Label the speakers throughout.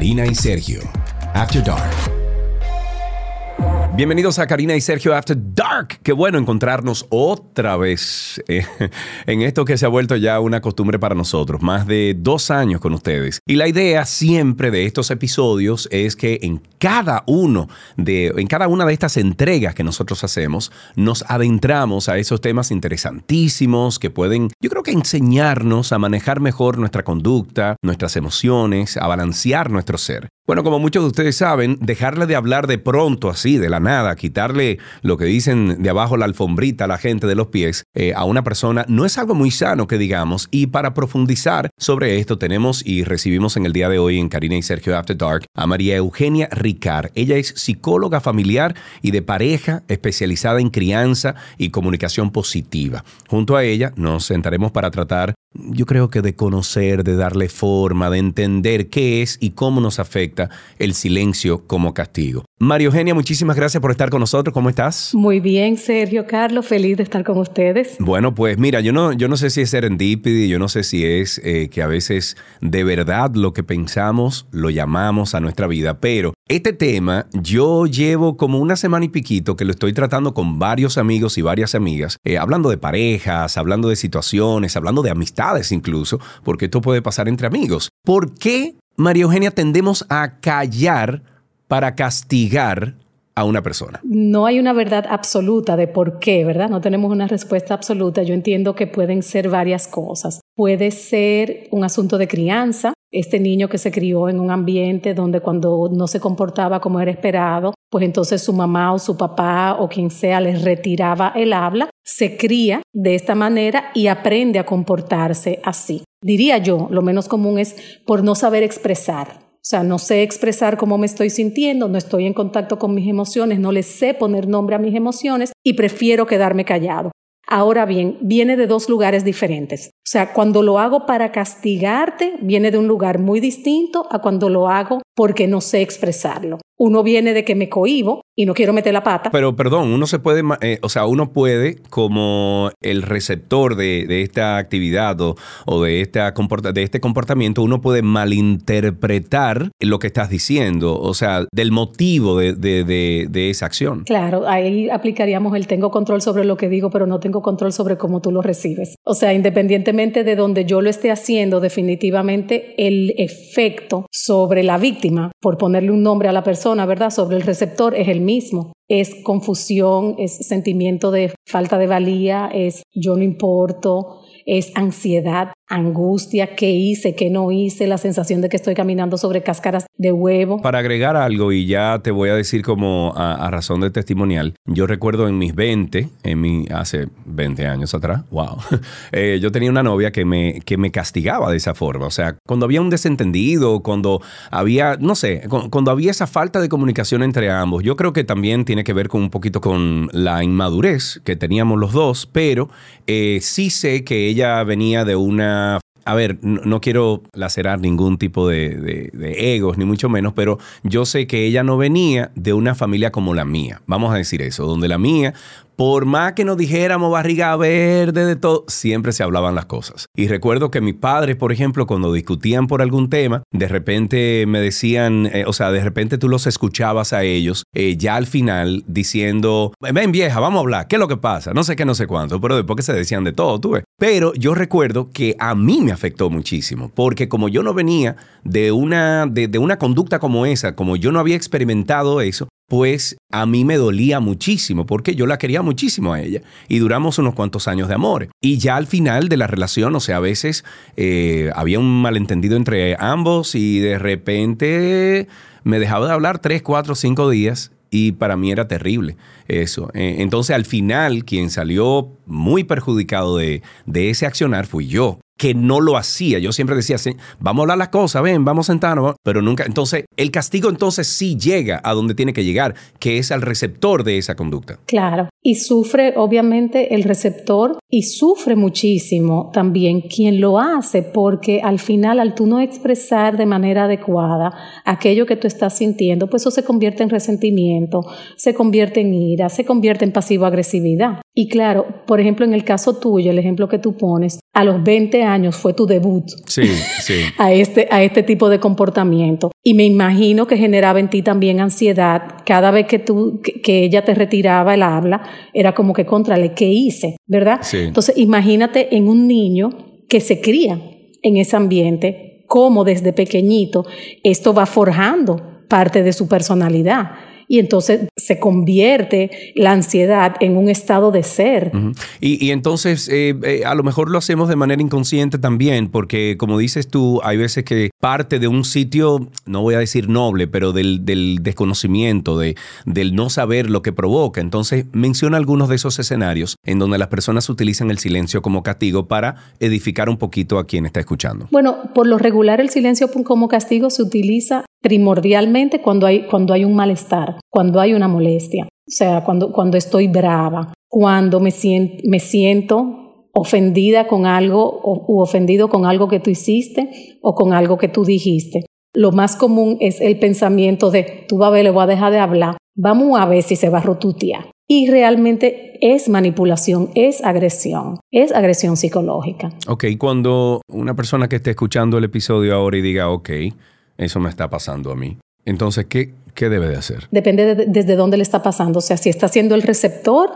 Speaker 1: Karina y Sergio, After Dark. Bienvenidos a Karina y Sergio After Dark. Qué bueno encontrarnos otra vez eh, en esto que se ha vuelto ya una costumbre para nosotros. Más de dos años con ustedes. Y la idea siempre de estos episodios es que en cada uno de, en cada una de estas entregas que nosotros hacemos, nos adentramos a esos temas interesantísimos que pueden, yo creo que enseñarnos a manejar mejor nuestra conducta, nuestras emociones, a balancear nuestro ser. Bueno, como muchos de ustedes saben, dejarle de hablar de pronto así, de la nada, quitarle lo que dicen de abajo la alfombrita a la gente de los pies eh, a una persona, no es algo muy sano que digamos. Y para profundizar sobre esto tenemos y recibimos en el día de hoy en Karina y Sergio After Dark a María Eugenia Ricard. Ella es psicóloga familiar y de pareja especializada en crianza y comunicación positiva. Junto a ella nos sentaremos para tratar yo creo que de conocer, de darle forma, de entender qué es y cómo nos afecta el silencio como castigo. María Eugenia, muchísimas gracias por estar con nosotros. ¿Cómo estás?
Speaker 2: Muy bien, Sergio, Carlos, feliz de estar con ustedes.
Speaker 1: Bueno, pues mira, yo no, yo no sé si es serendipity, yo no sé si es eh, que a veces de verdad lo que pensamos lo llamamos a nuestra vida, pero este tema yo llevo como una semana y piquito que lo estoy tratando con varios amigos y varias amigas, eh, hablando de parejas, hablando de situaciones, hablando de amistades incluso, porque esto puede pasar entre amigos. ¿Por qué, María Eugenia, tendemos a callar para castigar a una persona?
Speaker 2: No hay una verdad absoluta de por qué, ¿verdad? No tenemos una respuesta absoluta. Yo entiendo que pueden ser varias cosas. Puede ser un asunto de crianza, este niño que se crió en un ambiente donde cuando no se comportaba como era esperado, pues entonces su mamá o su papá o quien sea les retiraba el habla, se cría de esta manera y aprende a comportarse así. Diría yo, lo menos común es por no saber expresar. O sea, no sé expresar cómo me estoy sintiendo, no estoy en contacto con mis emociones, no le sé poner nombre a mis emociones y prefiero quedarme callado. Ahora bien, viene de dos lugares diferentes. O sea, cuando lo hago para castigarte, viene de un lugar muy distinto a cuando lo hago porque no sé expresarlo. Uno viene de que me cohibo y no quiero meter la pata.
Speaker 1: Pero perdón, uno se puede, eh, o sea, uno puede como el receptor de, esta actividad o, de, esta de este comportamiento, uno puede malinterpretar lo que estás diciendo, o sea, del motivo de, de esa acción.
Speaker 2: Claro, ahí aplicaríamos el tengo control sobre lo que digo, pero no tengo control sobre cómo tú lo recibes. O sea, independientemente de donde yo lo esté haciendo, definitivamente el efecto sobre la víctima, por ponerle un nombre a la persona, ¿verdad? Sobre el receptor es el mismo. Es confusión, es sentimiento de falta de valía, es yo no importo, es ansiedad, angustia, qué hice, qué no hice, la sensación de que estoy caminando sobre cáscaras de huevo.
Speaker 1: Para agregar algo, y ya te voy a decir como a, razón de testimonial, yo recuerdo en mis 20, en mi, hace 20 años atrás, wow, eh, yo tenía una novia que me, que me castigaba de esa forma. O sea, cuando había un desentendido, cuando había, no sé, cuando había esa falta de comunicación entre ambos, yo creo que también tiene que ver con un poquito con la inmadurez que teníamos los dos, pero eh, sí sé que ella venía de una a ver, no, quiero lacerar ningún tipo de, egos, ni mucho menos, pero yo sé que ella no venía de una familia como la mía, vamos a decir eso, donde la mía por más que nos dijéramos barriga verde de todo, siempre se hablaban las cosas. Y recuerdo que mis padres, por ejemplo, cuando discutían por algún tema, de repente me decían, eh, o sea, de repente tú los escuchabas a ellos, eh, ya al final diciendo, ven vieja, vamos a hablar, ¿qué es lo que pasa? No sé qué, no sé cuánto, pero después que se decían de todo, tú ves. Pero yo recuerdo que a mí me afectó muchísimo, porque como yo no venía de una, de una conducta como esa, como yo no había experimentado eso, pues a mí me dolía muchísimo porque yo la quería muchísimo a ella y duramos unos cuantos años de amor. Y ya al final de la relación, o sea, a veces eh, había un malentendido entre ambos y de repente me dejaba de hablar tres, cuatro, cinco días y para mí era terrible eso. Eh, entonces al final quien salió muy perjudicado de ese accionar fui yo que no lo hacía. Yo siempre decía, vamos a hablar las cosas, ven, vamos a sentarnos, pero nunca. Entonces, el castigo entonces sí llega a donde tiene que llegar, que es al receptor de esa conducta.
Speaker 2: Claro. Y sufre obviamente el receptor Y sufre muchísimo también quien lo hace porque al final al tú no expresar de manera adecuada aquello que tú estás sintiendo, pues eso se convierte en resentimiento, se convierte en ira, se convierte en pasivo-agresividad. Y claro, por ejemplo, en el caso tuyo, el ejemplo que tú pones, a los 20 años fue tu debut
Speaker 1: sí, sí.
Speaker 2: a, este, a este tipo de comportamiento. Y me imagino que generaba en ti también ansiedad cada vez que, tú, que, ella te retiraba el habla, era como que contrale, ¿qué hice? ¿Verdad? Entonces, imagínate en un niño que se cría en ese ambiente, cómo desde pequeñito esto va forjando parte de su personalidad y entonces se convierte la ansiedad en un estado de ser.
Speaker 1: y, entonces eh, eh, a lo mejor lo hacemos de manera inconsciente también, porque como dices tú, hay veces que parte de un sitio, no voy a decir noble, pero del, desconocimiento, de, del no saber lo que provoca. Entonces menciona algunos de esos escenarios en donde las personas utilizan el silencio como castigo para edificar un poquito a quien está escuchando.
Speaker 2: Bueno, por lo regular el silencio como castigo se utiliza primordialmente cuando hay, cuando hay un malestar, cuando hay una molestia, o sea, cuando, cuando estoy brava, cuando me siento, me siento ofendida con algo o, u ofendido con algo que tú hiciste o con algo que tú dijiste. Lo más común es el pensamiento de, tú va a ver, le voy a dejar de hablar, vamos a ver si se va a rotutear. Y realmente es manipulación, es agresión, es agresión psicológica.
Speaker 1: Ok, cuando una persona que esté escuchando el episodio ahora y diga, ok, eso me está pasando a mí. Entonces, ¿qué, qué debe de hacer?
Speaker 2: Depende de, desde dónde le está pasando, o sea, si está siendo el receptor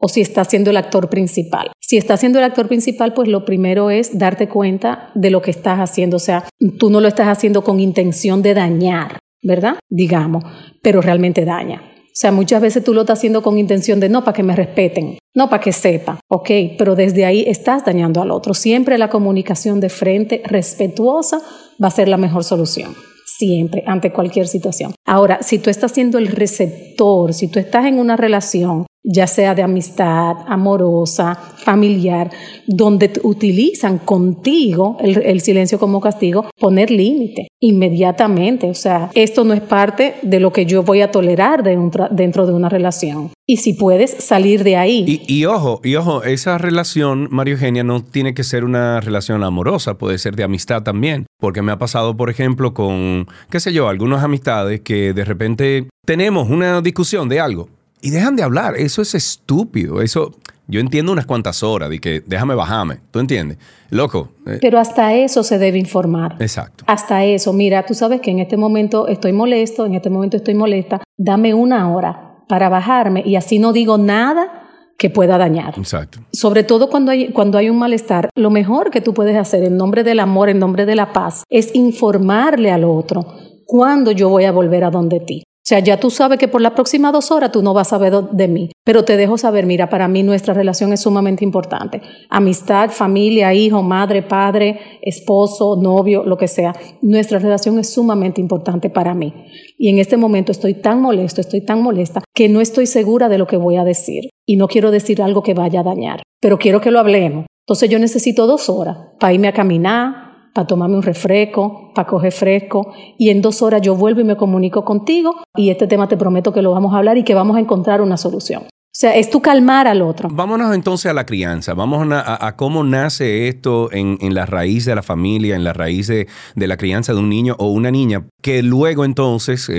Speaker 2: o si está siendo el actor principal. Si está siendo el actor principal, pues lo primero es darte cuenta de lo que estás haciendo, o sea, tú no lo estás haciendo con intención de dañar, ¿verdad? Digamos, pero realmente daña. O sea, muchas veces tú lo estás haciendo con intención de no para que me respeten, no para que sepa, ok, pero desde ahí estás dañando al otro. Siempre la comunicación de frente respetuosa va a ser la mejor solución siempre, ante cualquier situación. Ahora, si tú estás siendo el receptor, si tú estás en una relación ya sea de amistad, amorosa, familiar, donde utilizan contigo el, silencio como castigo, poner límite inmediatamente. O sea, esto no es parte de lo que yo voy a tolerar dentro de una relación. Y si puedes salir de ahí.
Speaker 1: Y, ojo, y ojo, esa relación, Mario Eugenia, no tiene que ser una relación amorosa, puede ser de amistad también. Porque me ha pasado, por ejemplo, con, qué sé yo, algunas amistades que de repente tenemos una discusión de algo y dejan de hablar. Eso es estúpido. Eso, yo entiendo unas cuantas horas de que déjame bajarme. ¿Tú entiendes? Loco.
Speaker 2: Eh. Pero hasta eso se debe informar.
Speaker 1: Exacto.
Speaker 2: Hasta eso. Mira, tú sabes que en este momento estoy molesto, en este momento estoy molesta. Dame una hora para bajarme y así no digo nada que pueda dañar.
Speaker 1: Exacto.
Speaker 2: Sobre todo cuando hay, cuando hay un malestar, lo mejor que tú puedes hacer en nombre del amor, en nombre de la paz, es informarle al otro cuándo yo voy a volver a donde ti. Sea, ya tú sabes que por las próximas dos horas tú no vas a ver de mí, pero te dejo saber, mira, para mí nuestra relación es sumamente importante. Amistad, familia, hijo, madre, padre, esposo, novio, lo que sea. Nuestra relación es sumamente importante para mí. Y en este momento estoy tan molesto, estoy tan molesta, que no estoy segura de lo que voy a decir. Y no quiero decir algo que vaya a dañar, pero quiero que lo hablemos. Entonces yo necesito dos horas para irme a caminar, para tomarme un refresco, para coger fresco, y en dos horas yo vuelvo y me comunico contigo y este tema te prometo que lo vamos a hablar y que vamos a encontrar una solución. O sea, es tu calmar al otro.
Speaker 1: Vámonos entonces a la crianza. Vamos a, cómo nace esto en, la raíz de la familia, en la raíz de, la crianza de un niño o una niña, que luego entonces,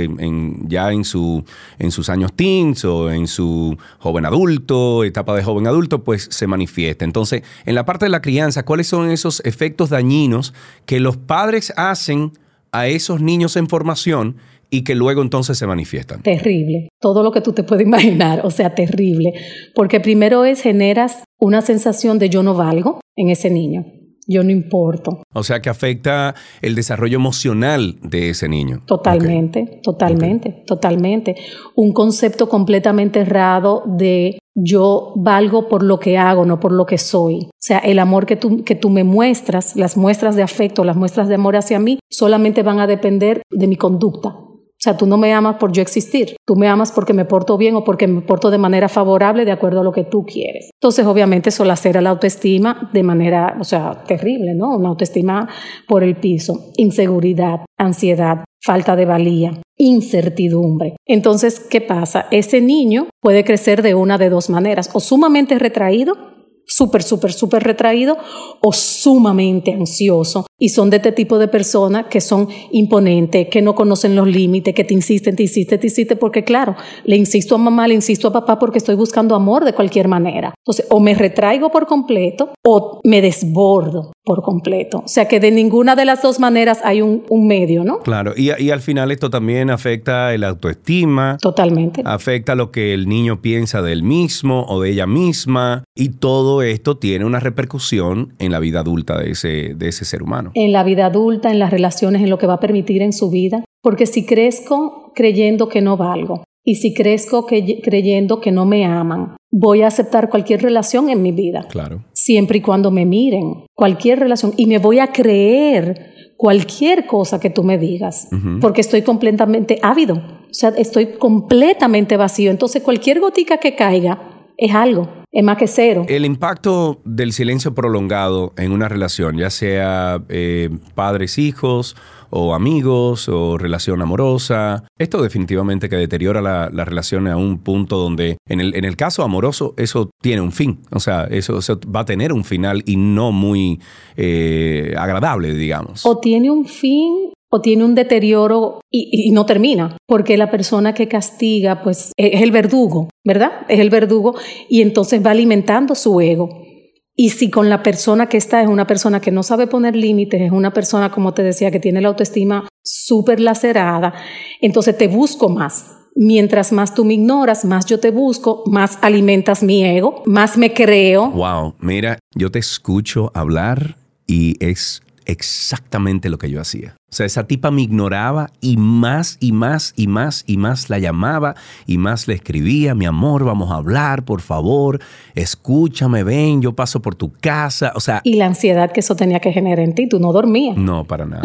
Speaker 1: ya en, en sus años teens o en su joven adulto, etapa de joven adulto, pues se manifiesta. Entonces, en la parte de la crianza, ¿cuáles son esos efectos dañinos que los padres hacen a esos niños en formación y que luego entonces se manifiestan.
Speaker 2: Terrible, todo lo que tú te puedes imaginar, o sea, terrible, porque primero es generas una sensación de yo no valgo en ese niño, yo no importo.
Speaker 1: O sea que afecta el desarrollo emocional de ese niño.
Speaker 2: Totalmente, totalmente, totalmente. Un concepto completamente errado de yo valgo por lo que hago, no por lo que soy. O sea, el amor que tú, que tú me muestras, las muestras de afecto, las muestras de amor hacia mí, solamente van a depender de mi conducta, o sea, tú no me amas por yo existir, tú me amas porque me porto bien o porque me porto de manera favorable de acuerdo a lo que tú quieres. Entonces, obviamente, eso lacera la autoestima de manera, o sea, terrible, ¿no? Una autoestima por el piso, inseguridad, ansiedad, falta de valía, incertidumbre. Entonces, ¿qué pasa? Ese niño puede crecer de una de dos maneras, o sumamente retraído, súper, súper, súper retraído o sumamente ansioso. Y son de este tipo de personas que son imponentes, que no conocen los límites, que te insisten, te insisten, te insisten, porque claro, le insisto a mamá, le insisto a papá porque estoy buscando amor de cualquier manera. Entonces, o me retraigo por completo o me desbordo por completo. O sea que de ninguna de las dos maneras hay un, medio, ¿no?
Speaker 1: Claro, y, y, al final esto también afecta el autoestima.
Speaker 2: Totalmente.
Speaker 1: Afecta lo que el niño piensa de él mismo o de ella misma. Y todo esto tiene una repercusión en la vida adulta de ese, de ese ser humano.
Speaker 2: En la vida adulta, en las relaciones, en lo que va a permitir en su vida. Porque si crezco creyendo que no valgo, y si crezco creyendo que no me aman, voy a aceptar cualquier relación en mi vida.
Speaker 1: Claro.
Speaker 2: Siempre y cuando me miren, cualquier relación. Y me voy a creer cualquier cosa que tú me digas, porque estoy completamente ávido. O sea, estoy completamente vacío. Entonces, cualquier gotica que caiga es algo. Es más que cero.
Speaker 1: El impacto del silencio prolongado en una relación, ya sea eh, padres-hijos, o amigos o relación amorosa. Esto definitivamente que deteriora la, relación a un punto donde en el, en el, caso amoroso eso tiene un fin, o sea, eso, va a tener un final y no muy eh, agradable, digamos.
Speaker 2: O tiene un fin o tiene un deterioro y, no termina, porque la persona que castiga, pues es el verdugo, ¿verdad? Es el verdugo y entonces va alimentando su ego. Y si con la persona que está es una persona que no sabe poner límites, es una persona, como te decía, que tiene la autoestima súper lacerada, entonces te busco más. Mientras más tú me ignoras, más yo te busco, más alimentas mi ego, más me creo.
Speaker 1: Wow, mira, yo te escucho hablar y es exactamente lo que yo hacía. O sea, esa tipa me ignoraba y más y más y más y más la llamaba y más le escribía, mi amor, vamos a hablar, por favor, escúchame, ven, yo paso por tu casa, o sea...
Speaker 2: Y la ansiedad que eso tenía que generar en ti, tú no dormías.
Speaker 1: No, para nada.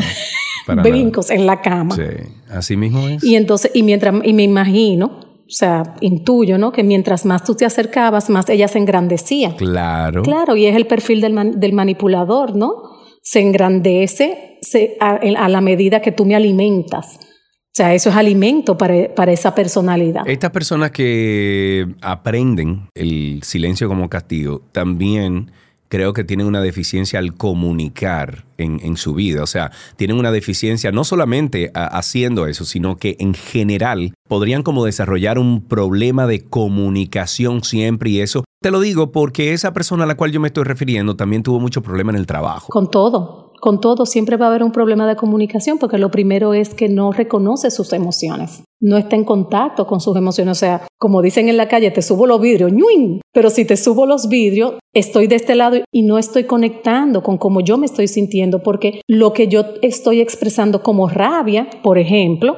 Speaker 2: Brincos en la cama.
Speaker 1: Sí, así mismo es.
Speaker 2: Y entonces, y mientras, y me imagino, o sea, intuyo, ¿no? Que mientras más tú te acercabas, más ella se engrandecía.
Speaker 1: Claro.
Speaker 2: Claro, y es el perfil del, del manipulador, ¿no? Se engrandece a, la medida que tú me alimentas. O sea, eso es alimento para, para, esa personalidad.
Speaker 1: Estas personas que aprenden el silencio como castigo también creo que tienen una deficiencia al comunicar en, su vida. O sea, tienen una deficiencia no solamente haciendo eso, sino que en general podrían como desarrollar un problema de comunicación siempre y eso te lo digo porque esa persona a la cual yo me estoy refiriendo también tuvo mucho problema en el trabajo.
Speaker 2: Con todo, con todo siempre va a haber un problema de comunicación porque lo primero es que no reconoce sus emociones, no está en contacto con sus emociones. O sea, como dicen en la calle, te subo los vidrios, ¡ñuin! pero si te subo los vidrios, estoy de este lado y no estoy conectando con cómo yo me estoy sintiendo porque lo que yo estoy expresando como rabia, por ejemplo,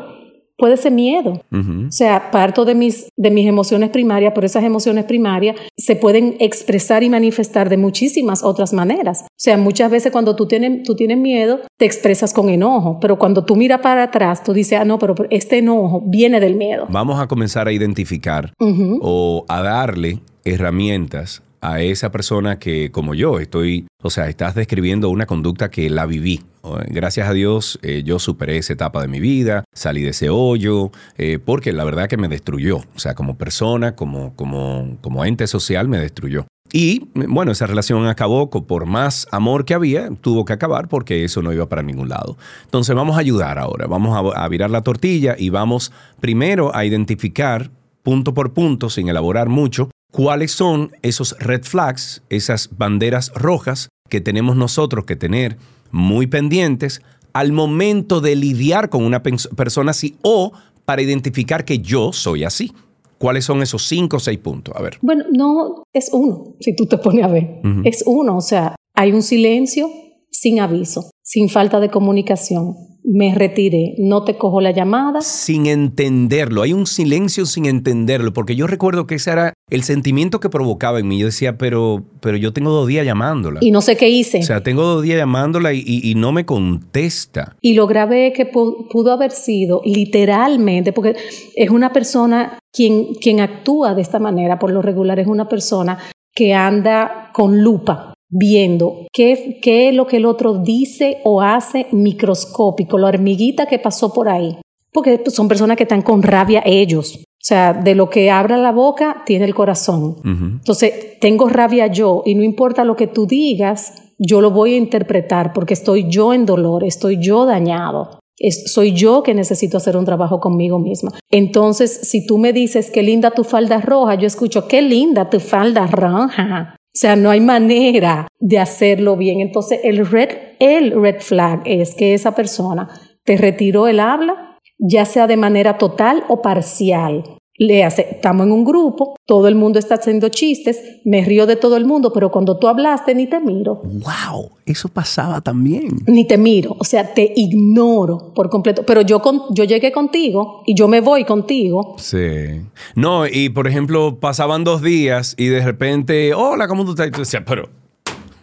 Speaker 2: puede ser miedo. O sea, parto de mis, de mis emociones primarias, pero esas emociones primarias se pueden expresar y manifestar de muchísimas otras maneras. O sea, muchas veces cuando tú tienes, tú tienes miedo, te expresas con enojo, pero cuando tú miras para atrás, tú dices, ah, no, pero este enojo viene del miedo.
Speaker 1: Vamos a comenzar a identificar o a darle herramientas a esa persona que, como yo, estoy, o sea, estás describiendo una conducta que la viví. Gracias a Dios eh, yo superé esa etapa de mi vida, salí de ese hoyo, eh, porque la verdad que me destruyó. O sea, como persona, como, como, como ente social, me destruyó. Y bueno, esa relación acabó por más amor que había, tuvo que acabar porque eso no iba para ningún lado. Entonces vamos a ayudar ahora, vamos a, a virar la tortilla y vamos primero a identificar punto por punto, sin elaborar mucho, cuáles son esos red flags, esas banderas rojas que tenemos nosotros que tener muy pendientes al momento de lidiar con una persona así o para identificar que yo soy así. ¿Cuáles son esos cinco o seis puntos? A ver.
Speaker 2: Bueno, no es uno, si tú te pones a ver. Es uno, o sea, hay un silencio sin aviso, sin falta de comunicación, me retiré, no te cojo la llamada.
Speaker 1: Sin entenderlo, hay un silencio sin entenderlo, porque yo recuerdo que ese era el sentimiento que provocaba en mí. Yo decía, pero, pero yo tengo dos días llamándola.
Speaker 2: Y no sé qué hice.
Speaker 1: O sea, tengo dos días llamándola y, no me contesta.
Speaker 2: Y lo grave que pudo haber sido literalmente, porque es una persona quien, quien actúa de esta manera, por lo regular es una persona que anda con lupa viendo qué, qué es lo que el otro dice o hace microscópico, la hormiguita que pasó por ahí. Porque son personas que están con rabia ellos. O sea, de lo que abra la boca tiene el corazón. Entonces, tengo rabia yo y no importa lo que tú digas, yo lo voy a interpretar porque estoy yo en dolor, estoy yo dañado. soy yo que necesito hacer un trabajo conmigo misma. Entonces, si tú me dices, qué linda tu falda roja, yo escucho, qué linda tu falda roja. O sea, no hay manera de hacerlo bien. Entonces, el red, el red flag es que esa persona te retiró el habla, ya sea de manera total o parcial. Le hace, estamos en un grupo, todo el mundo está haciendo chistes, me río de todo el mundo, pero cuando tú hablaste ni te miro.
Speaker 1: ¡Wow! Eso pasaba también.
Speaker 2: Ni te miro, o sea, te ignoro por completo. Pero yo, con, yo llegué contigo y yo me voy contigo.
Speaker 1: Sí. No, y por ejemplo, pasaban dos días y de repente, hola, ¿cómo tú estás? Y tú decías, pero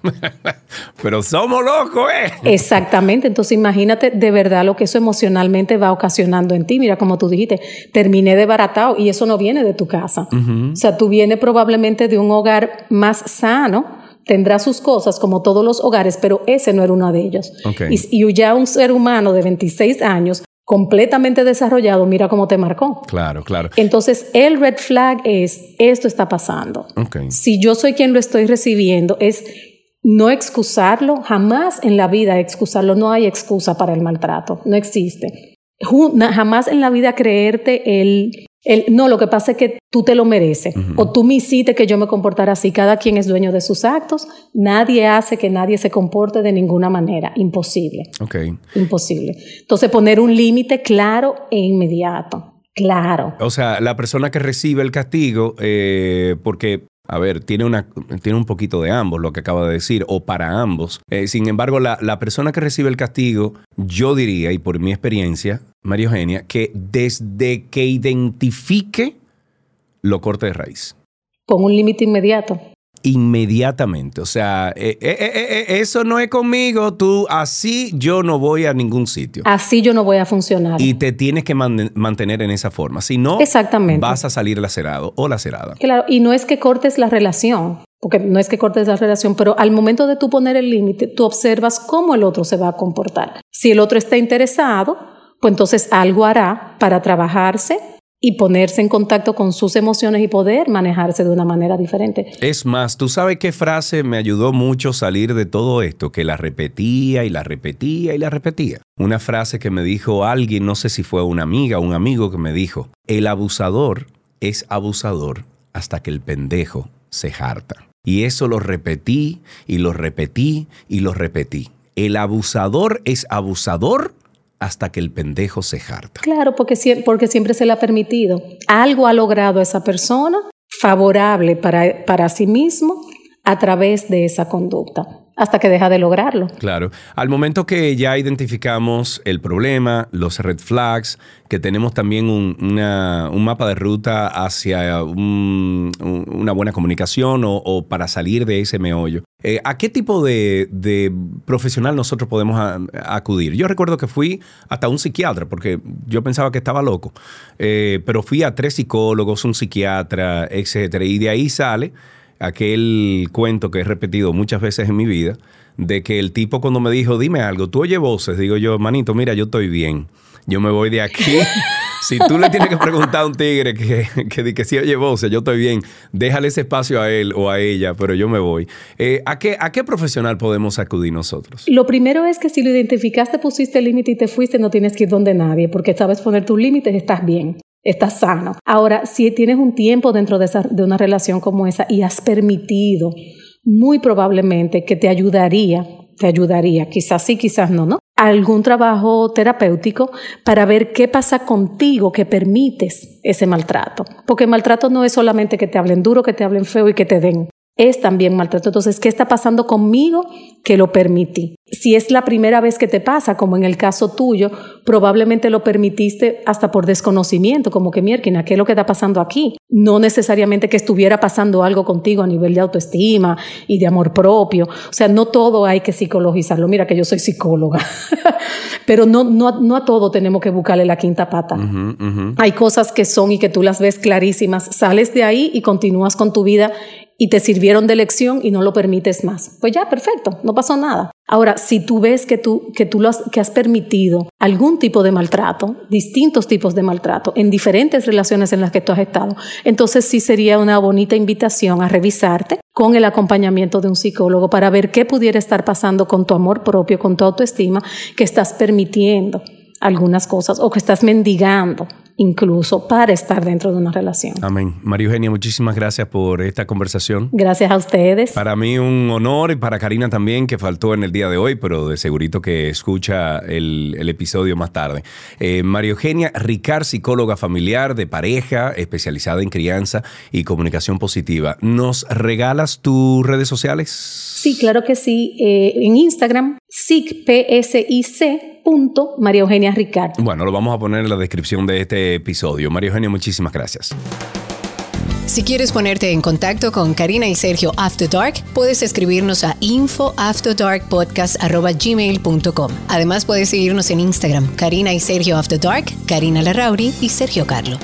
Speaker 1: Pero somos locos, ¿eh?
Speaker 2: Exactamente. Entonces imagínate de verdad lo que eso emocionalmente va ocasionando en ti. Mira, como tú dijiste, terminé de baratao y eso no viene de tu casa. O sea, tú vienes probablemente de un hogar más sano, tendrá sus cosas como todos los hogares, pero ese no era uno de ellos. Y, y, ya un ser humano de 26 años completamente desarrollado, mira cómo te marcó.
Speaker 1: Claro, claro.
Speaker 2: Entonces, el red flag es, esto está pasando. Si yo soy quien lo estoy recibiendo, es no excusarlo, jamás en la vida excusarlo, no hay excusa para el maltrato, no existe. Jamás en la vida creerte el, el no, lo que pasa es que tú te lo mereces o tú me hiciste que yo me comportara así, cada quien es dueño de sus actos, nadie hace que nadie se comporte de ninguna manera, imposible.
Speaker 1: Okay.
Speaker 2: Imposible. Entonces poner un límite claro e inmediato. Claro.
Speaker 1: O sea, la persona que recibe el castigo, eh, porque a ver, tiene, una, tiene un poquito de ambos, lo que acaba de decir, o para ambos. Eh, sin embargo, la, la, persona que recibe el castigo, yo diría, y por mi experiencia, María Eugenia, que desde que identifique, lo corte de raíz.
Speaker 2: Con un límite inmediato
Speaker 1: inmediatamente. O sea, eh, eh, eh, eso no es conmigo, tú así yo no voy a ningún sitio.
Speaker 2: Así yo no voy a funcionar.
Speaker 1: Y te tienes que mantener en esa forma. Si no,
Speaker 2: Exactamente.
Speaker 1: vas a salir lacerado o lacerada.
Speaker 2: Claro, y no es que cortes la relación, porque no es que cortes la relación, pero al momento de tú poner el límite, tú observas cómo el otro se va a comportar. Si el otro está interesado, pues entonces algo hará para trabajarse y ponerse en contacto con sus emociones y poder manejarse de una manera diferente.
Speaker 1: Es más, tú sabes qué frase me ayudó mucho salir de todo esto, que la repetía y la repetía y la repetía. Una frase que me dijo alguien, no sé si fue una amiga un amigo que me dijo, el abusador es abusador hasta que el pendejo se harta. Y eso lo repetí y lo repetí y lo repetí. El abusador es abusador hasta que el pendejo se jarta.
Speaker 2: Claro, porque, siempre se le ha permitido. Algo ha logrado esa persona favorable para, para sí mismo a través de esa conducta hasta que deja de lograrlo.
Speaker 1: Claro. Al momento que ya identificamos el problema, los red flags, que tenemos también un, mapa de ruta hacia una buena comunicación o, para salir de ese meollo, eh, ¿a qué tipo de, profesional nosotros podemos acudir? Yo recuerdo que fui hasta un psiquiatra, porque yo pensaba que estaba loco, eh, pero fui a tres psicólogos, un psiquiatra, etcétera, y de ahí sale aquel cuento que he repetido muchas veces en mi vida, de que el tipo cuando me dijo, dime algo, tú oyes voces, digo yo, manito, mira, yo estoy bien, yo me voy de aquí. si tú le tienes que preguntar a un tigre que, que, que si oye voces, yo estoy bien, déjale ese espacio a él o a ella, pero yo me voy. Eh, ¿a, qué, ¿A qué profesional podemos acudir nosotros?
Speaker 2: Lo primero es que si lo identificaste, pusiste el límite y te fuiste, no tienes que ir donde nadie, porque sabes poner tus límites, estás bien estás sano. Ahora, si tienes un tiempo dentro de, de una relación como esa y has permitido, muy probablemente que te ayudaría, te ayudaría, quizás sí, quizás no, ¿no? Algún trabajo terapéutico para ver qué pasa contigo que permites ese maltrato. Porque maltrato no es solamente que te hablen duro, que te hablen feo y que te den es también maltrato. Entonces, ¿qué está pasando conmigo que lo permití? Si es la primera vez que te pasa, como en el caso tuyo, probablemente lo permitiste hasta por desconocimiento, como que, mierda, ¿qué es lo que está pasando aquí? No necesariamente que estuviera pasando algo contigo a nivel de autoestima y de amor propio. O sea, no todo hay que psicologizarlo. Mira que yo soy psicóloga, pero no, no, no a todo tenemos que buscarle la quinta pata. Hay cosas que son y que tú las ves clarísimas. Sales de ahí y continúas con tu vida y te sirvieron de lección y no lo permites más. Pues ya, perfecto, no pasó nada. Ahora, si tú ves que tú, que tú lo has, que has permitido algún tipo de maltrato, distintos tipos de maltrato, en diferentes relaciones en las que tú has estado, entonces sí sería una bonita invitación a revisarte con el acompañamiento de un psicólogo para ver qué pudiera estar pasando con tu amor propio, con tu autoestima, que estás permitiendo algunas cosas o que estás mendigando incluso para estar dentro de una relación.
Speaker 1: Amén. María Eugenia, muchísimas gracias por esta conversación.
Speaker 2: Gracias a ustedes.
Speaker 1: Para mí un honor y para Karina también, que faltó en el día de hoy, pero de segurito que escucha el, episodio más tarde. Eh, María Eugenia Ricard, psicóloga familiar de pareja, especializada en crianza y comunicación positiva. ¿Nos regalas tus redes sociales?
Speaker 2: Sí, claro que sí. Eh, en Instagram, SIC, punto María Eugenia Ricard.
Speaker 1: Bueno, lo vamos a poner en la descripción de este episodio. María Eugenia, muchísimas gracias.
Speaker 3: Si quieres ponerte en contacto con Karina y Sergio After Dark, puedes escribirnos a infoafterdarkpodcast.gmail.com. Además, puedes seguirnos en Instagram, Karina y Sergio After Dark, Karina Larrauri y Sergio Carlo.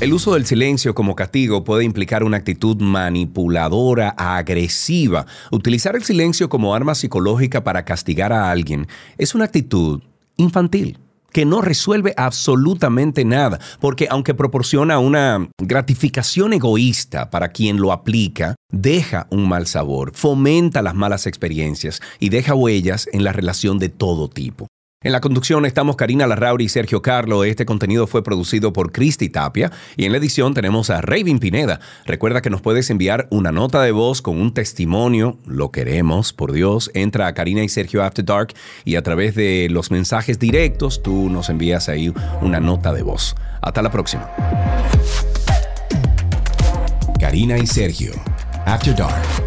Speaker 1: El uso del silencio como castigo puede implicar una actitud manipuladora, agresiva. Utilizar el silencio como arma psicológica para castigar a alguien es una actitud infantil que no resuelve absolutamente nada, porque aunque proporciona una gratificación egoísta para quien lo aplica, deja un mal sabor, fomenta las malas experiencias y deja huellas en la relación de todo tipo. En la conducción estamos Karina Larrauri y Sergio Carlo. Este contenido fue producido por Cristi Tapia y en la edición tenemos a Raven Pineda. Recuerda que nos puedes enviar una nota de voz con un testimonio. Lo queremos, por Dios. Entra a Karina y Sergio After Dark y a través de los mensajes directos tú nos envías ahí una nota de voz. Hasta la próxima. Karina y Sergio After Dark.